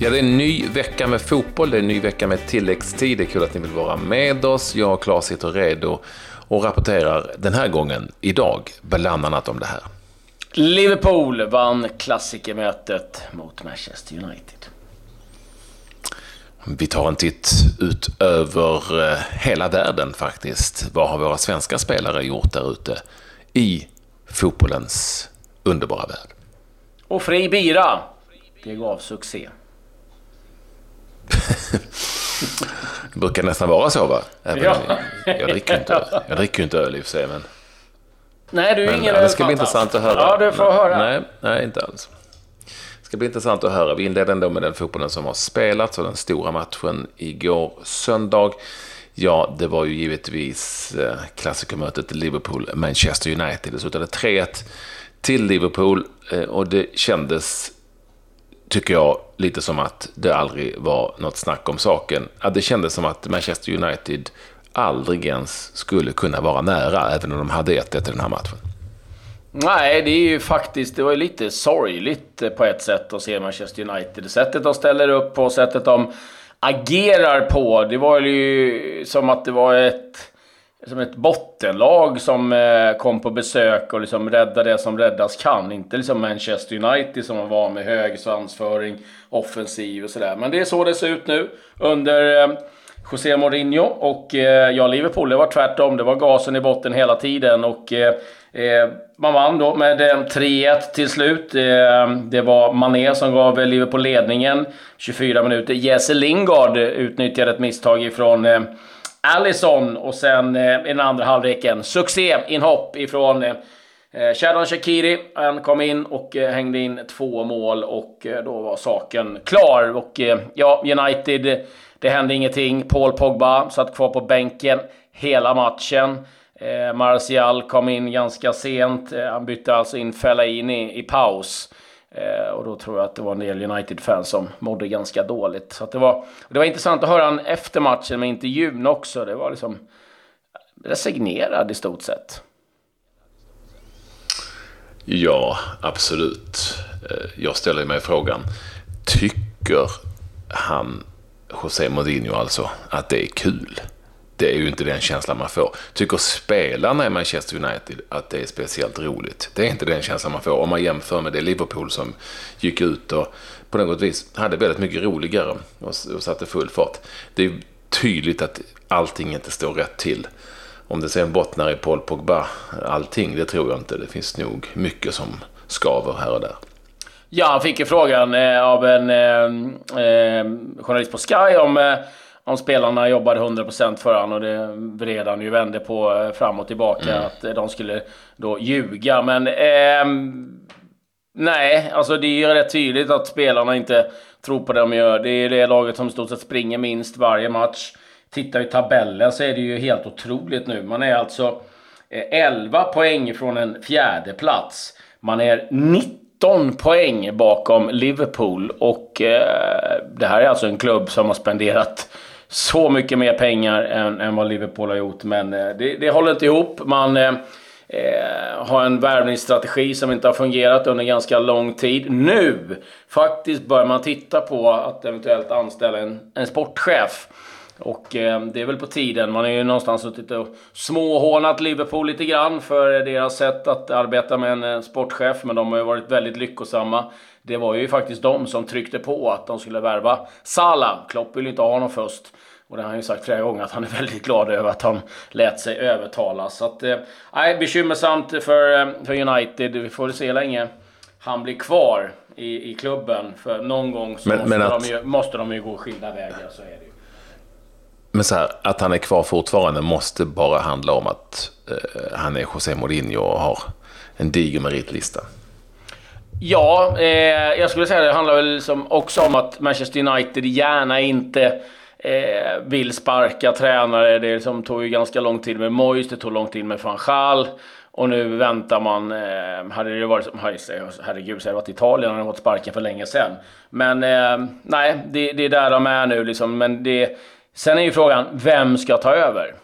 Ja, det är en ny vecka med fotboll, det är en ny vecka med tilläggstid. Det är kul att ni vill vara med oss. Jag och Claes sitter redo och rapporterar den här gången, idag, bland annat om det här. Liverpool vann klassikermötet mot Manchester United. Vi tar en titt ut över eh, hela världen faktiskt. Vad har våra svenska spelare gjort där ute i fotbollens underbara värld? Och fri bira, det gav succé. Det brukar nästan vara så va? Även ja. jag, jag, dricker inte, jag dricker inte öl i och för sig men... Nej, du är men, ingen Det ska bli intressant att höra. Ja, du får höra. Nej, nej, inte alls. Det ska bli intressant att höra. Vi inleder ändå med den fotbollen som har spelats och den stora matchen igår söndag. Ja, det var ju givetvis eh, klassikermötet Liverpool-Manchester United. Det slutade 3-1 till Liverpool eh, och det kändes tycker jag, lite som att det aldrig var något snack om saken. Att det kändes som att Manchester United aldrig ens skulle kunna vara nära, även om de hade 1-1 i den här matchen. Nej, det är ju faktiskt, det var ju lite sorgligt eh, på ett sätt att se Manchester United. Sättet de ställer upp på, sättet de agerar på. Det var ju som att det var ett som ett bottenlag som eh, kom på besök och liksom räddade det som räddas kan. Inte liksom Manchester United som var med hög svansföring, offensiv och sådär. Men det är så det ser ut nu under eh, José Mourinho. Och eh, ja, Liverpool, det var tvärtom. Det var gasen i botten hela tiden. Och eh, eh man vann då med eh, 3-1 till slut. Eh, det var Mané som gav Liverpool ledningen. 24 minuter. Jesse Lingard utnyttjade ett misstag ifrån eh, Allison och sen eh, i den andra halvleken succé-inhopp ifrån eh, Shadon Shakiri. Han kom in och eh, hängde in två mål och eh, då var saken klar. Och eh, ja, United, det hände ingenting. Paul Pogba satt kvar på bänken hela matchen. Eh, Martial kom in ganska sent. Eh, han bytte alltså in Fellaini i paus. Eh, och då tror jag att det var en del United-fans som mådde ganska dåligt. Så det, var, det var intressant att höra han efter matchen med intervjun också. Det var liksom resignerad i stort sett. Ja, absolut. Eh, jag ställer mig frågan, tycker han, José Mourinho alltså, att det är kul? Det är ju inte den känslan man får. Tycker spelarna i Manchester United att det är speciellt roligt? Det är inte den känslan man får om man jämför med det Liverpool som gick ut och på något vis hade väldigt mycket roligare och, och satte full fart. Det är tydligt att allting inte står rätt till. Om det sen bottnar i Paul Pogba, allting, det tror jag inte. Det finns nog mycket som skaver här och där. Ja, han fick ju frågan eh, av en eh, eh, journalist på Sky om eh, om spelarna jobbade 100% för honom och det vred han ju vände på eh, fram och tillbaka. Mm. Att de skulle då ljuga. Men eh, nej, alltså det är ju rätt tydligt att spelarna inte tror på det de gör. Det är det laget som i stort sett springer minst varje match. Tittar i tabellen så är det ju helt otroligt nu. Man är alltså 11 eh, poäng från en fjärde plats. Man är 19 poäng bakom Liverpool och eh, det här är alltså en klubb som har spenderat så mycket mer pengar än, än vad Liverpool har gjort. Men eh, det, det håller inte ihop. Man eh, eh, har en värvningsstrategi som inte har fungerat under ganska lång tid. Nu faktiskt börjar man titta på att eventuellt anställa en, en sportchef. Och eh, det är väl på tiden. Man har ju någonstans suttit och småhånat Liverpool lite grann för deras sätt att arbeta med en eh, sportchef. Men de har ju varit väldigt lyckosamma. Det var ju faktiskt de som tryckte på att de skulle värva Salah. Klopp vill inte ha honom först. Och det har han ju sagt flera gånger att han är väldigt glad över att han lät sig övertalas. Så att, eh, bekymmersamt för, eh, för United. Vi får se länge han blir kvar i, i klubben. För någon gång så men, måste, men att... de ju, måste de ju gå skilda vägar, så är det ju. Men så här, att han är kvar fortfarande måste bara handla om att eh, han är José Mourinho och har en diger meritlista. Ja, eh, jag skulle säga det handlar väl liksom också om att Manchester United gärna inte eh, vill sparka tränare. Det liksom tog ju ganska lång tid med Moyes, det tog lång tid med van Gaal. Och nu väntar man, eh, hade det varit som, herregud, så hade det varit Italien hade fått sparken för länge sedan. Men eh, nej, det, det, är där de är nu liksom. Men det, sen är ju frågan, vem ska ta över?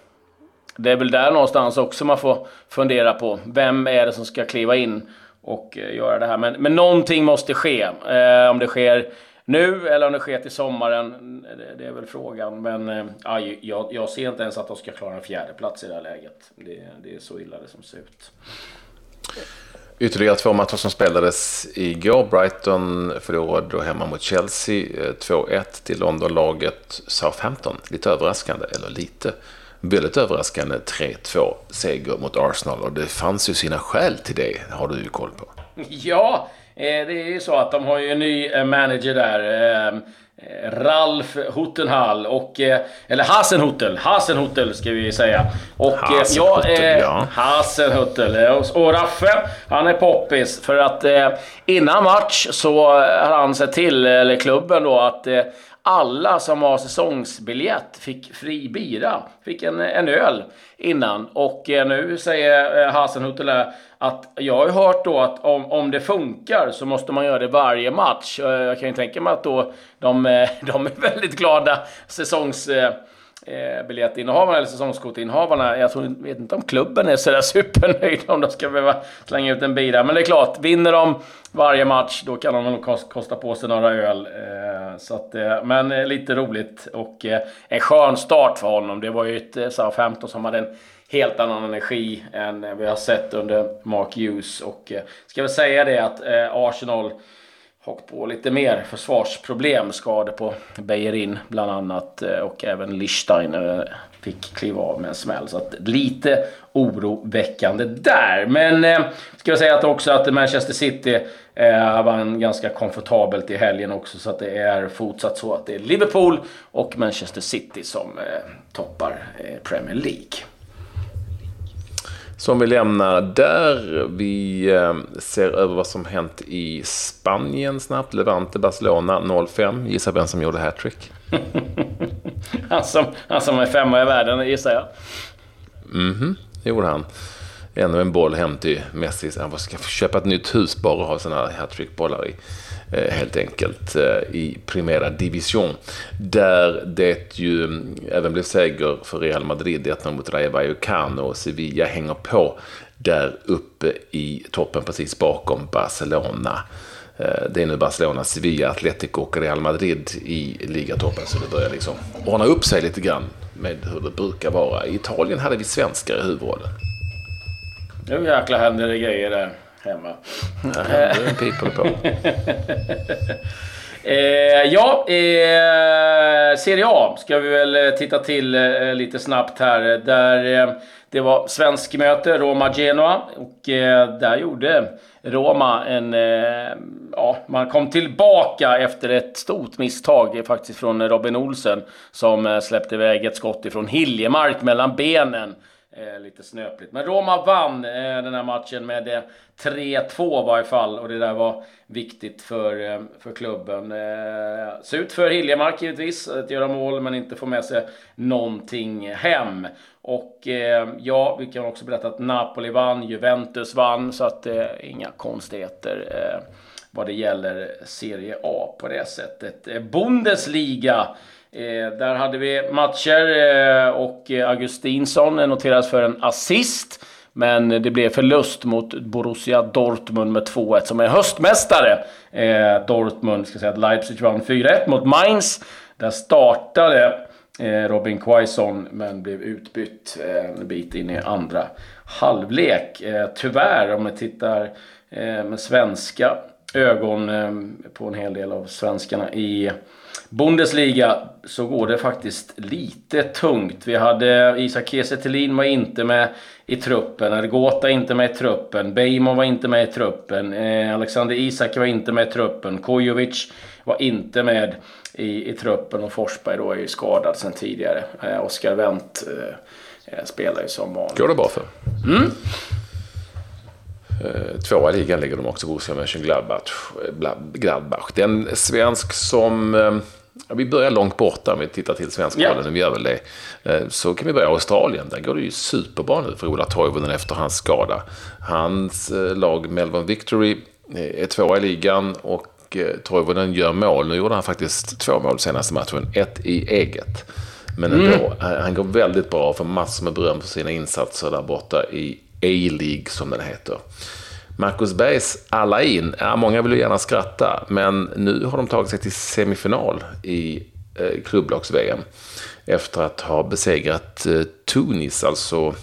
Det är väl där någonstans också man får fundera på. Vem är det som ska kliva in och eh, göra det här? Men, men någonting måste ske. Eh, om det sker nu eller om det sker till sommaren. Eh, det, det är väl frågan. Men eh, jag, jag ser inte ens att de ska klara en fjärde plats i det här läget. Det, det är så illa det som ser ut. Ytterligare två matcher som spelades igår. Brighton förlorade då hemma mot Chelsea eh, 2-1 till Londonlaget Southampton. Lite överraskande, eller lite. Väldigt överraskande 3-2 seger mot Arsenal och det fanns ju sina skäl till det, har du ju koll på. Ja, eh, det är ju så att de har ju en ny eh, manager där. Ralf Huttenhall och... Eller Hasenhuttel. Hasenhuttel ska vi säga. Och Hasenhuttel, ja. ja. Hasenhuttel. Och Raffe, han är poppis. För att innan match så har han sett till, eller klubben då, att alla som har säsongsbiljett fick fri bira. Fick en, en öl innan. Och eh, nu säger eh, att jag har ju hört då att om, om det funkar så måste man göra det varje match. Eh, jag kan ju tänka mig att då de, eh, de är väldigt glada säsongs eh, eh biljettinnehavarna eller säsongskortinnehavarna. Jag tror, vet inte om klubben är sådär supernöjd om de ska behöva slänga ut en bira. Men det är klart, vinner de varje match då kan de nog kosta på sig några öl. Eh, så att, eh, men eh, lite roligt och en skön start för honom. Det var ju ett SA15 som hade en helt annan energi än vi har sett under Mark Hughes. Och ska väl säga det att Arsenal hakt på lite mer försvarsproblem. Skador på Bejerin bland annat eh, och även Lichstein eh, fick kliva av med en smäll. Så att lite oroväckande där. Men eh, ska jag säga att också att Manchester City eh, vann ganska komfortabelt i helgen också. Så att det är fortsatt så att det är Liverpool och Manchester City som eh, toppar eh, Premier League som vi lämnar där. Vi eh, ser över vad som hänt i Spanien snabbt. Levante Barcelona 0-5. Gissa vem som gjorde hattrick? han, som, han som är femma i världen gissar jag. Mhm, det gjorde han. Ännu en boll hem till Messi. Han ska köpa ett nytt hus bara och ha sådana här hattrickbollar i. Eh, helt enkelt eh, i Primera Division. Där det ju mm, även blev seger för Real Madrid 1 mot Rayo Vallecano och Sevilla hänger på där uppe i toppen precis bakom Barcelona. Eh, det är nu Barcelona, Sevilla, Atletico och Real Madrid i ligatoppen så det börjar liksom ordna upp sig lite grann med hur det brukar vara. I Italien hade vi svenskar i huvudrollen. Nu jäklar händer det grejer där hemma. en pip på. Eh, ja, eh, Serie A ska vi väl eh, titta till eh, lite snabbt här. Där eh, det var svensk möte, Roma-Genoa. Och eh, där gjorde Roma en... Eh, ja, man kom tillbaka efter ett stort misstag faktiskt från Robin Olsen. Som släppte iväg ett skott ifrån Hiljemark mellan benen. Eh, lite snöpligt. Men Roma vann eh, den här matchen med eh, 3-2 i varje fall. Och det där var viktigt för, eh, för klubben. Eh, surt för Hiljemark givetvis att göra mål men inte få med sig någonting hem. Och eh, ja, vi kan också berätta att Napoli vann, Juventus vann. Så att eh, inga konstigheter eh, vad det gäller Serie A på det sättet. Eh, Bundesliga Eh, där hade vi matcher eh, och Augustinsson noterades för en assist. Men det blev förlust mot Borussia Dortmund med 2-1 som är höstmästare. Eh, Dortmund, ska säga att Leipzig vann 4-1 mot Mainz. Där startade eh, Robin Quaison men blev utbytt eh, en bit in i andra halvlek. Eh, tyvärr om vi tittar eh, med svenska ögon på en hel del av svenskarna i Bundesliga så går det faktiskt lite tungt. Vi hade Isak Kiese var inte med i truppen. Ergota inte med i truppen. Beijmo var inte med i truppen. Eh, Alexander Isak var inte med i truppen. Kojovic var inte med i, i truppen och Forsberg då är ju skadad sedan tidigare. Eh, Oskar Wendt eh, eh, spelar ju som vanligt. Går det bra för? Mm. Eh, tvåa i ligan ligger de också, Borussia Mönchengladbach. Gladbach. Det är en svensk som eh, Ja, vi börjar långt borta om vi tittar till svenska ja. rollen, vi gör väl det. Eh, så kan vi börja i Australien. Där går det ju superbra nu för Ola Toivonen efter hans skada. Hans eh, lag Melbourne Victory eh, är tvåa i ligan och Toivonen gör mål. Nu gjorde han faktiskt två mål senaste matchen, ett i eget. Men ändå, mm. han går väldigt bra och får massor med beröm för sina insatser där borta i A-League som den heter. Marcus Bergs alla in, ja, många vill ju gärna skratta, men nu har de tagit sig till semifinal i eh, klubblags-VM. Efter att ha besegrat eh, Tunis, alltså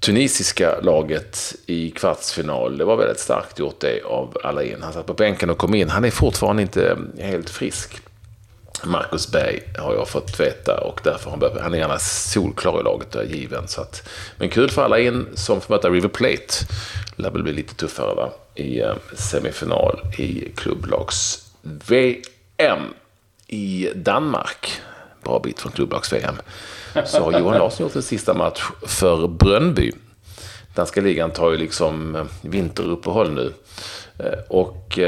tunisiska laget i kvartsfinal. Det var väldigt starkt gjort det av Alain. Han satt på bänken och kom in. Han är fortfarande inte eh, helt frisk. Marcus Berg har jag fått veta och därför har han, han är gärna solklar i laget och är given. Så att, men kul för alla in som får möta River Plate. Det lär väl bli lite tuffare va? i eh, semifinal i klubblags-VM i Danmark. Bra bit från klubblags-VM. Så har Johan Larsson gjort en sista match för Brönby. Danska ligan tar ju liksom eh, vinteruppehåll nu. Eh, och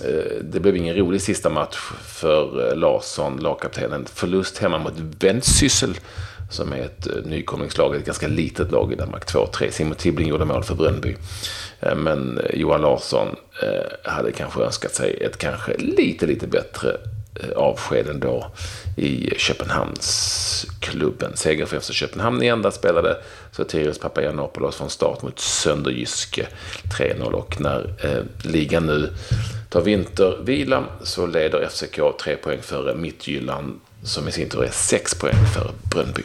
Eh, det blev ingen rolig sista match för eh, Larsson, lagkaptenen. Förlust hemma mot Ventsyssel som är ett eh, nykomlingslag, ett ganska litet lag i Danmark. 2-3. Simon Tibbling gjorde mål för Brönnby. Men Johan Larsson hade kanske önskat sig ett kanske lite, lite bättre avsked ändå i Köpenhamnsklubben. Seger för FC Köpenhamn igen. Där spelade Sotirios Papagiannopoulos från start mot Sönderjyske 3-0 och när eh, ligan nu tar vintervila så leder FCK tre poäng före Mittgyllan som i sin tur är sex poäng före Brönnby.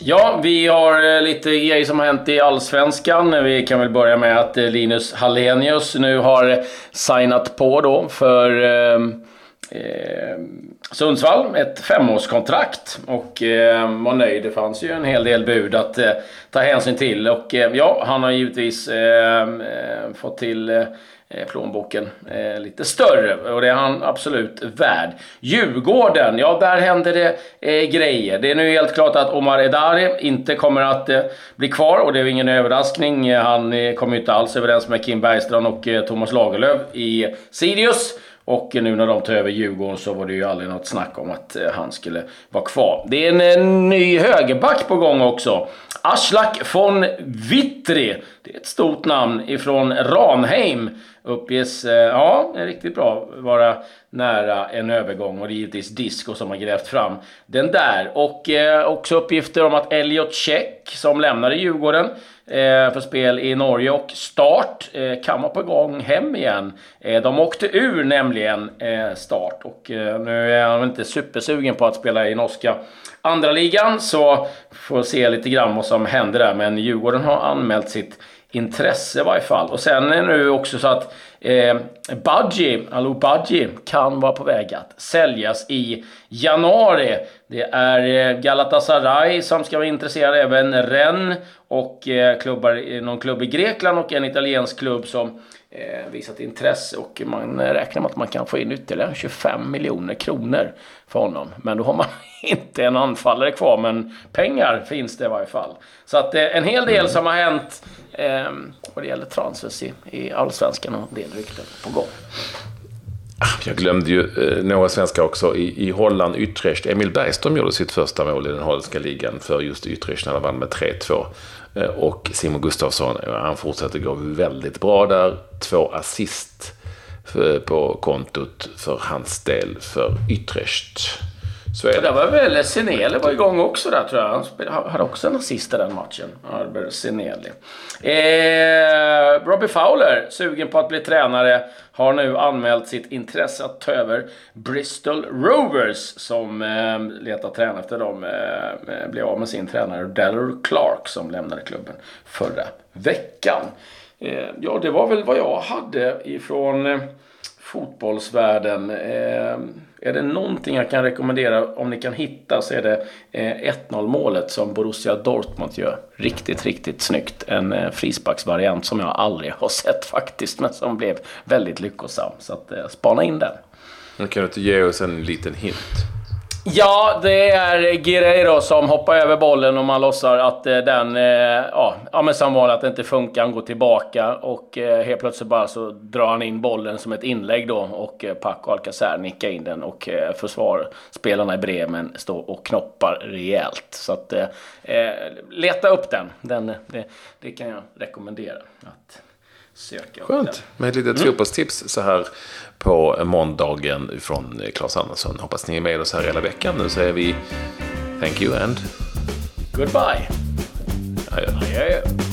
Ja, vi har eh, lite grejer som har hänt i Allsvenskan. Vi kan väl börja med att eh, Linus Hallenius nu har signat på då för eh, eh, Sundsvall, ett femårskontrakt och eh, var nöjd. Det fanns ju en hel del bud att eh, ta hänsyn till och eh, ja, han har givetvis eh, eh fått till eh, Eh, plånboken eh, lite större och det är han absolut värd. Djurgården, ja där händer det eh, grejer. Det är nu helt klart att Omar Edari inte kommer att eh, bli kvar och det är ingen överraskning. Eh, han eh, kommer inte alls överens med Kim Bergstrand och Thomas Lagerlöf i Sirius. Och nu när de tar över Djurgården så var det ju aldrig något snack om att han skulle vara kvar. Det är en, en ny högerback på gång också. Aslak von Witry. Det är ett stort namn ifrån Ranheim. Uppges, eh, ja, är riktigt bra, vara nära en övergång. Och det är givetvis Disco som har grävt fram den där. Och eh, också uppgifter om att Elliot Check, som lämnade Djurgården, eh, för spel i Norge och Start eh, kan vara på gång hem igen. Eh, de åkte ur nämligen eh, Start och eh, nu är han inte supersugen på att spela i norska andra ligan så får se lite grann vad som händer där. Men Djurgården har anmält sitt intresse i varje fall. Och sen är det nu också så att eh, Budgie, Alou Budgie, kan vara på väg att säljas i januari. Det är eh, Galatasaray som ska vara intresserade, även Rennes och eh, klubbar, någon klubb i Grekland och en italiensk klubb som eh, visat intresse och man räknar med att man kan få in ytterligare 25 miljoner kronor för honom. Men då har man inte en anfallare kvar, men pengar finns det i varje fall. Så att eh, en hel del som har hänt eh, vad det gäller transfers i, i Allsvenskan och del rykten på gång. Ah, jag glömde ju eh, några svenskar också. I, I Holland, Utrecht. Emil Bergström gjorde sitt första mål i den holländska ligan för just Utrecht när de vann med 3-2. Eh, och Simon Gustafsson, eh, han fortsätter gå väldigt bra där. Två assist på kontot för hans del för Utrecht. Så är det. var väl Seneli var igång också där tror jag. Han hade också en assist i den matchen. Albert Seneli. Eh, Robbie Fowler, sugen på att bli tränare, har nu anmält sitt intresse att ta över Bristol Rovers som eh, letar tränare efter dem. Eh, blev av med sin tränare Dallor Clark som lämnade klubben förra veckan. Eh, ja, det var väl vad jag hade ifrån eh, fotbollsvärlden. Är det någonting jag kan rekommendera om ni kan hitta så är det eh, 1-0 målet som Borussia Dortmund gör. Riktigt, riktigt snyggt. En eh, frisparksvariant som jag aldrig har sett faktiskt men som blev väldigt lyckosam. Så att, eh, spana in den. Kan du inte ge oss en liten hint? Ja, det är Guerreiro som hoppar över bollen och man låtsar att eh, den, eh, ja, ja men som vanligt att det inte funkar. Han går tillbaka och eh, helt plötsligt bara så drar han in bollen som ett inlägg då och Paco Alcacer nickar in den och försvarsspelarna i Bremen står och knoppar rejält. Så att leta upp den. den det, det kan jag rekommendera. Att söka Skönt med ett litet mm. fotbollstips så här på måndagen från Claes Andersson. Hoppas ni är med oss här hela veckan. Nu säger vi thank you and goodbye. Adjö. Adjö.